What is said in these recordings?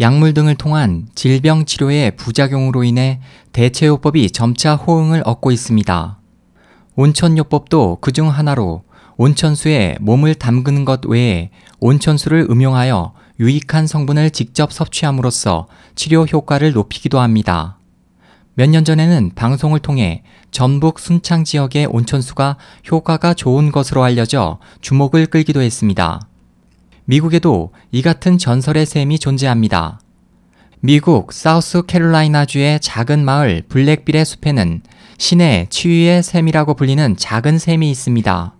약물 등을 통한 질병 치료의 부작용으로 인해 대체요법이 점차 호응을 얻고 있습니다. 온천요법도 그 중 하나로 온천수에 몸을 담그는 것 외에 온천수를 음용하여 유익한 성분을 직접 섭취함으로써 치료 효과를 높이기도 합니다. 몇 년 전에는 방송을 통해 전북 순창 지역의 온천수가 효과가 좋은 것으로 알려져 주목을 끌기도 했습니다. 미국에도 이 같은 전설의 샘이 존재합니다. 미국 사우스 캐롤라이나주의 작은 마을 블랙빌의 숲에는 신의 치유의 샘이라고 불리는 작은 샘이 있습니다.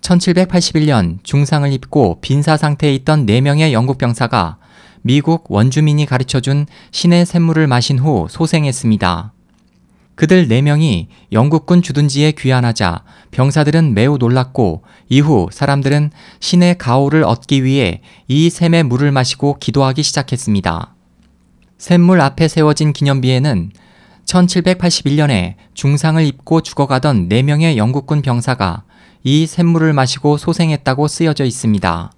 1781년 중상을 입고 빈사 상태에 있던 4명의 영국 병사가 미국 원주민이 가르쳐준 신의 샘물을 마신 후 소생했습니다. 그들 4명이 영국군 주둔지에 귀환하자 병사들은 매우 놀랐고 이후 사람들은 신의 가호를 얻기 위해 이 샘의 물을 마시고 기도하기 시작했습니다. 샘물 앞에 세워진 기념비에는 1781년에 중상을 입고 죽어가던 4명의 영국군 병사가 이 샘물을 마시고 소생했다고 쓰여져 있습니다.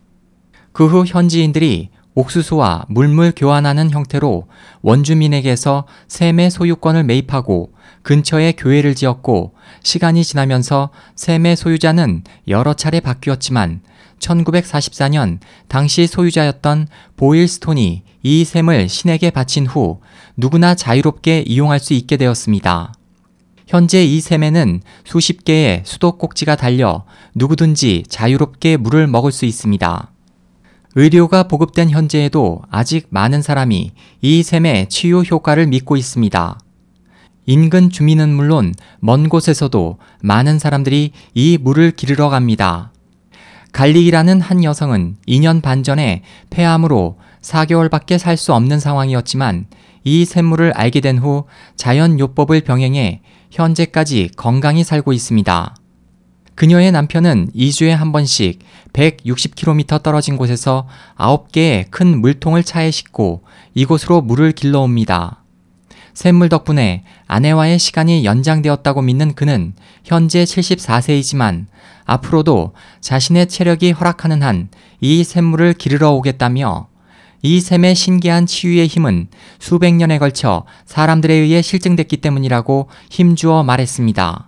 그 후 현지인들이 옥수수와 물물 교환하는 형태로 원주민에게서 샘의 소유권을 매입하고 근처에 교회를 지었고 시간이 지나면서 샘의 소유자는 여러 차례 바뀌었지만 1944년 당시 소유자였던 보일스톤이 이 샘을 신에게 바친 후 누구나 자유롭게 이용할 수 있게 되었습니다. 현재 이 샘에는 수십 개의 수도꼭지가 달려 누구든지 자유롭게 물을 먹을 수 있습니다. 의료가 보급된 현재에도 아직 많은 사람이 이 샘의 치유 효과를 믿고 있습니다. 인근 주민은 물론 먼 곳에서도 많은 사람들이 이 물을 기르러 갑니다. 갈릭이라는 한 여성은 2년 반 전에 폐암으로 4개월밖에 살 수 없는 상황이었지만 이 샘물을 알게 된 후 자연요법을 병행해 현재까지 건강히 살고 있습니다. 그녀의 남편은 2주에 한 번씩 160km 떨어진 곳에서 9개의 큰 물통을 차에 싣고 이곳으로 물을 길러옵니다. 샘물 덕분에 아내와의 시간이 연장되었다고 믿는 그는 현재 74세이지만 앞으로도 자신의 체력이 허락하는 한 이 샘물을 기르러 오겠다며 이 샘의 신기한 치유의 힘은 수백 년에 걸쳐 사람들에 의해 실증됐기 때문이라고 힘주어 말했습니다.